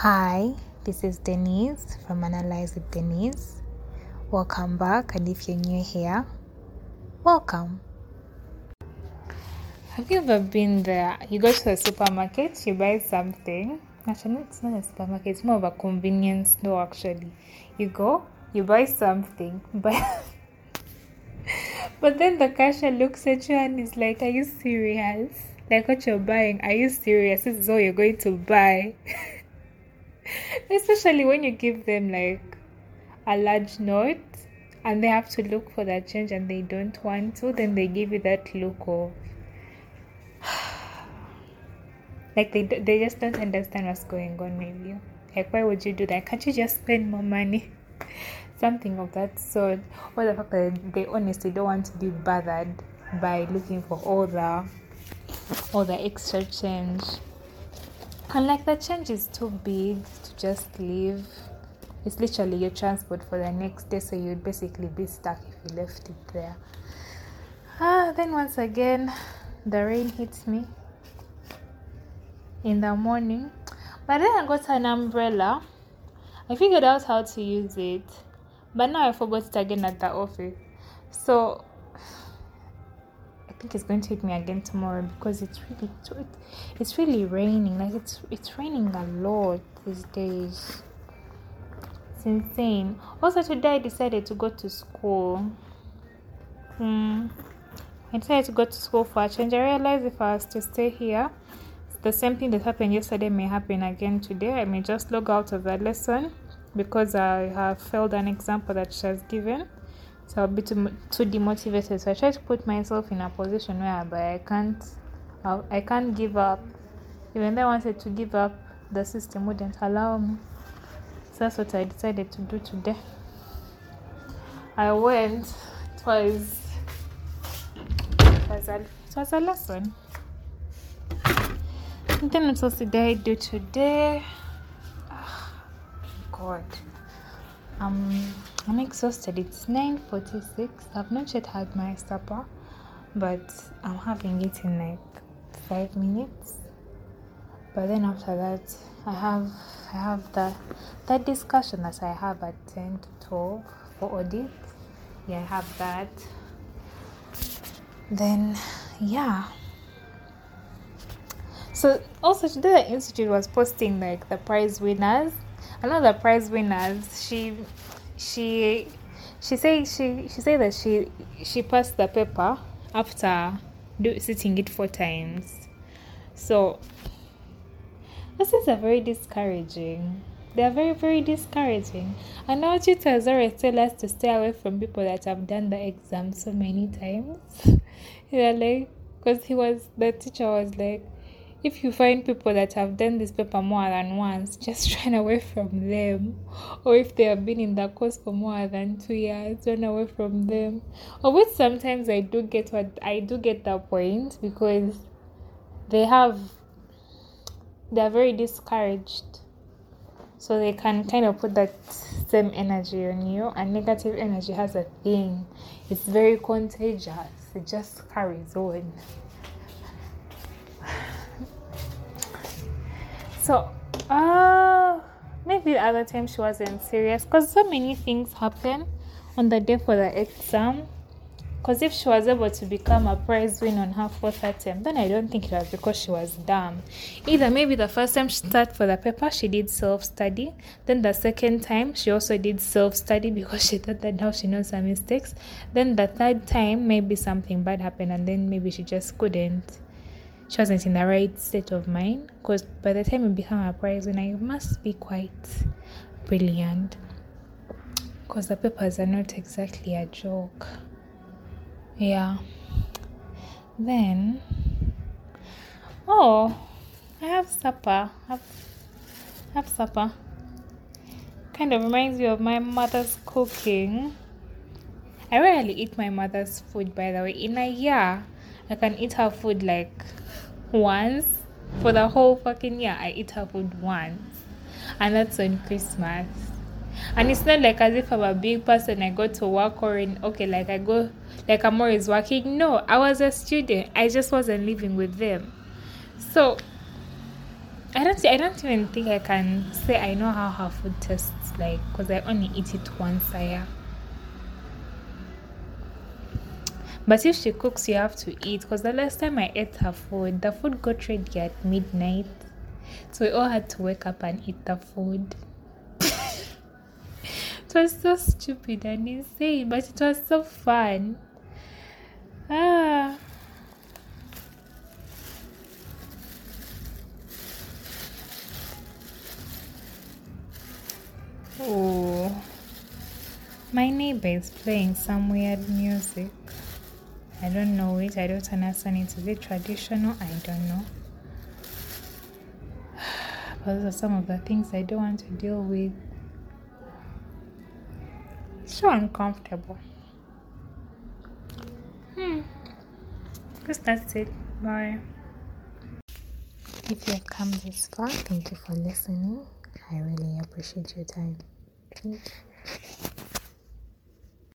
Hi, this is Denise from Analyze with Denise. Welcome back, and if you're new here, welcome. Have you ever been there? You go to a supermarket, you buy something. Actually, it's not a supermarket, it's more of a convenience store, actually. You go, you buy something, but but then the cashier looks at you and is like, Are you serious? Like what you're buying, are you serious? This is all you're going to buy. Especially when you give them like a large note and they have to look for that change and they don't want to, then they give you that look of like they they just don't understand what's going on with you. Like why would you do that? Can't you just spend more money? Something of that sort. Or the fact that they honestly don't want to be bothered by looking for all the or the extra change. And like the change is too big to just leave. It's literally your transport for the next day, so you'd basically be stuck if you left it there. Ah, then once again, the rain hits me in the morning. But then I got an umbrella. I figured out how to use it, but now I forgot it again at the office. So think it's going to hit me again tomorrow because it's really it's really raining. Like it's it's raining a lot these days. It's insane. Also today i decided to go to school. Hmm. i decided to go to school for a change. I realized if i was to stay here the same thing that happened yesterday may happen again today. I may just log out of that lesson because i have failed an example that she has given so I'll be too, too demotivated. So I try to put myself in a position where I can't, I can't give up. Even though I wanted to give up, the system wouldn't allow me. So that's what I decided to do today. I went. It was, it was a, it was lesson. And then else did I do today? Oh, God. I'm exhausted. It's 9:46. I've not yet had my supper, but I'm having it in like five minutes. But then after that, I have I have that that discussion that I have at 10 to 12 for audit. Yeah, I have that. Then yeah. So also today the institute was posting like the prize winners. The prize winners. She she she said she she said that she she passed the paper after do, sitting it four times. So this is a very discouraging. They are very very discouraging. And now tutors always tell us to stay away from people that have done the exam so many times. yeah, like because he was the teacher was like if you find people that have done this paper more than once, just run away from them. Or if they have been in the course for more than two years, run away from them. Or which sometimes I do get what I do get that point because they have they are very discouraged. So they can kind of put that same energy on you and negative energy has a thing. It's very contagious. It just carries on. So, uh, maybe the other time she wasn't serious because so many things happen on the day for the exam. Because if she was able to become a prize winner on her fourth attempt, then I don't think it was because she was dumb. Either maybe the first time she started for the paper, she did self study. Then the second time, she also did self study because she thought that now she knows her mistakes. Then the third time, maybe something bad happened, and then maybe she just couldn't she wasn't in the right state of mind because by the time you become a prize winner you must be quite brilliant. Because the papers are not exactly a joke. Yeah. Then oh i have supper. Have have supper. Kind of reminds me of my mother's cooking. I rarely eat my mother's food by the way. In a year i can eat her food like once for the whole fucking year. I eat her food once, and that's on Christmas. And it's not like as if I'm a big person. I go to work or in okay, like I go, like I'm always working. No, I was a student. I just wasn't living with them. So I don't. See I don't even think I can say I know how her food tastes like because I only eat it once a year. But if she cooks, you have to eat. Because the last time I ate her food, the food got ready at midnight, so we all had to wake up and eat the food. it was so stupid and insane, but it was so fun. Ah. Oh, my neighbor is playing some weird music. I don't know it. I don't understand it. Is it traditional? I don't know. Those are some of the things I don't want to deal with. It's So uncomfortable. Hmm. Guess that's it. Bye. If you have come this far, thank you for listening. I really appreciate your time. Thank you.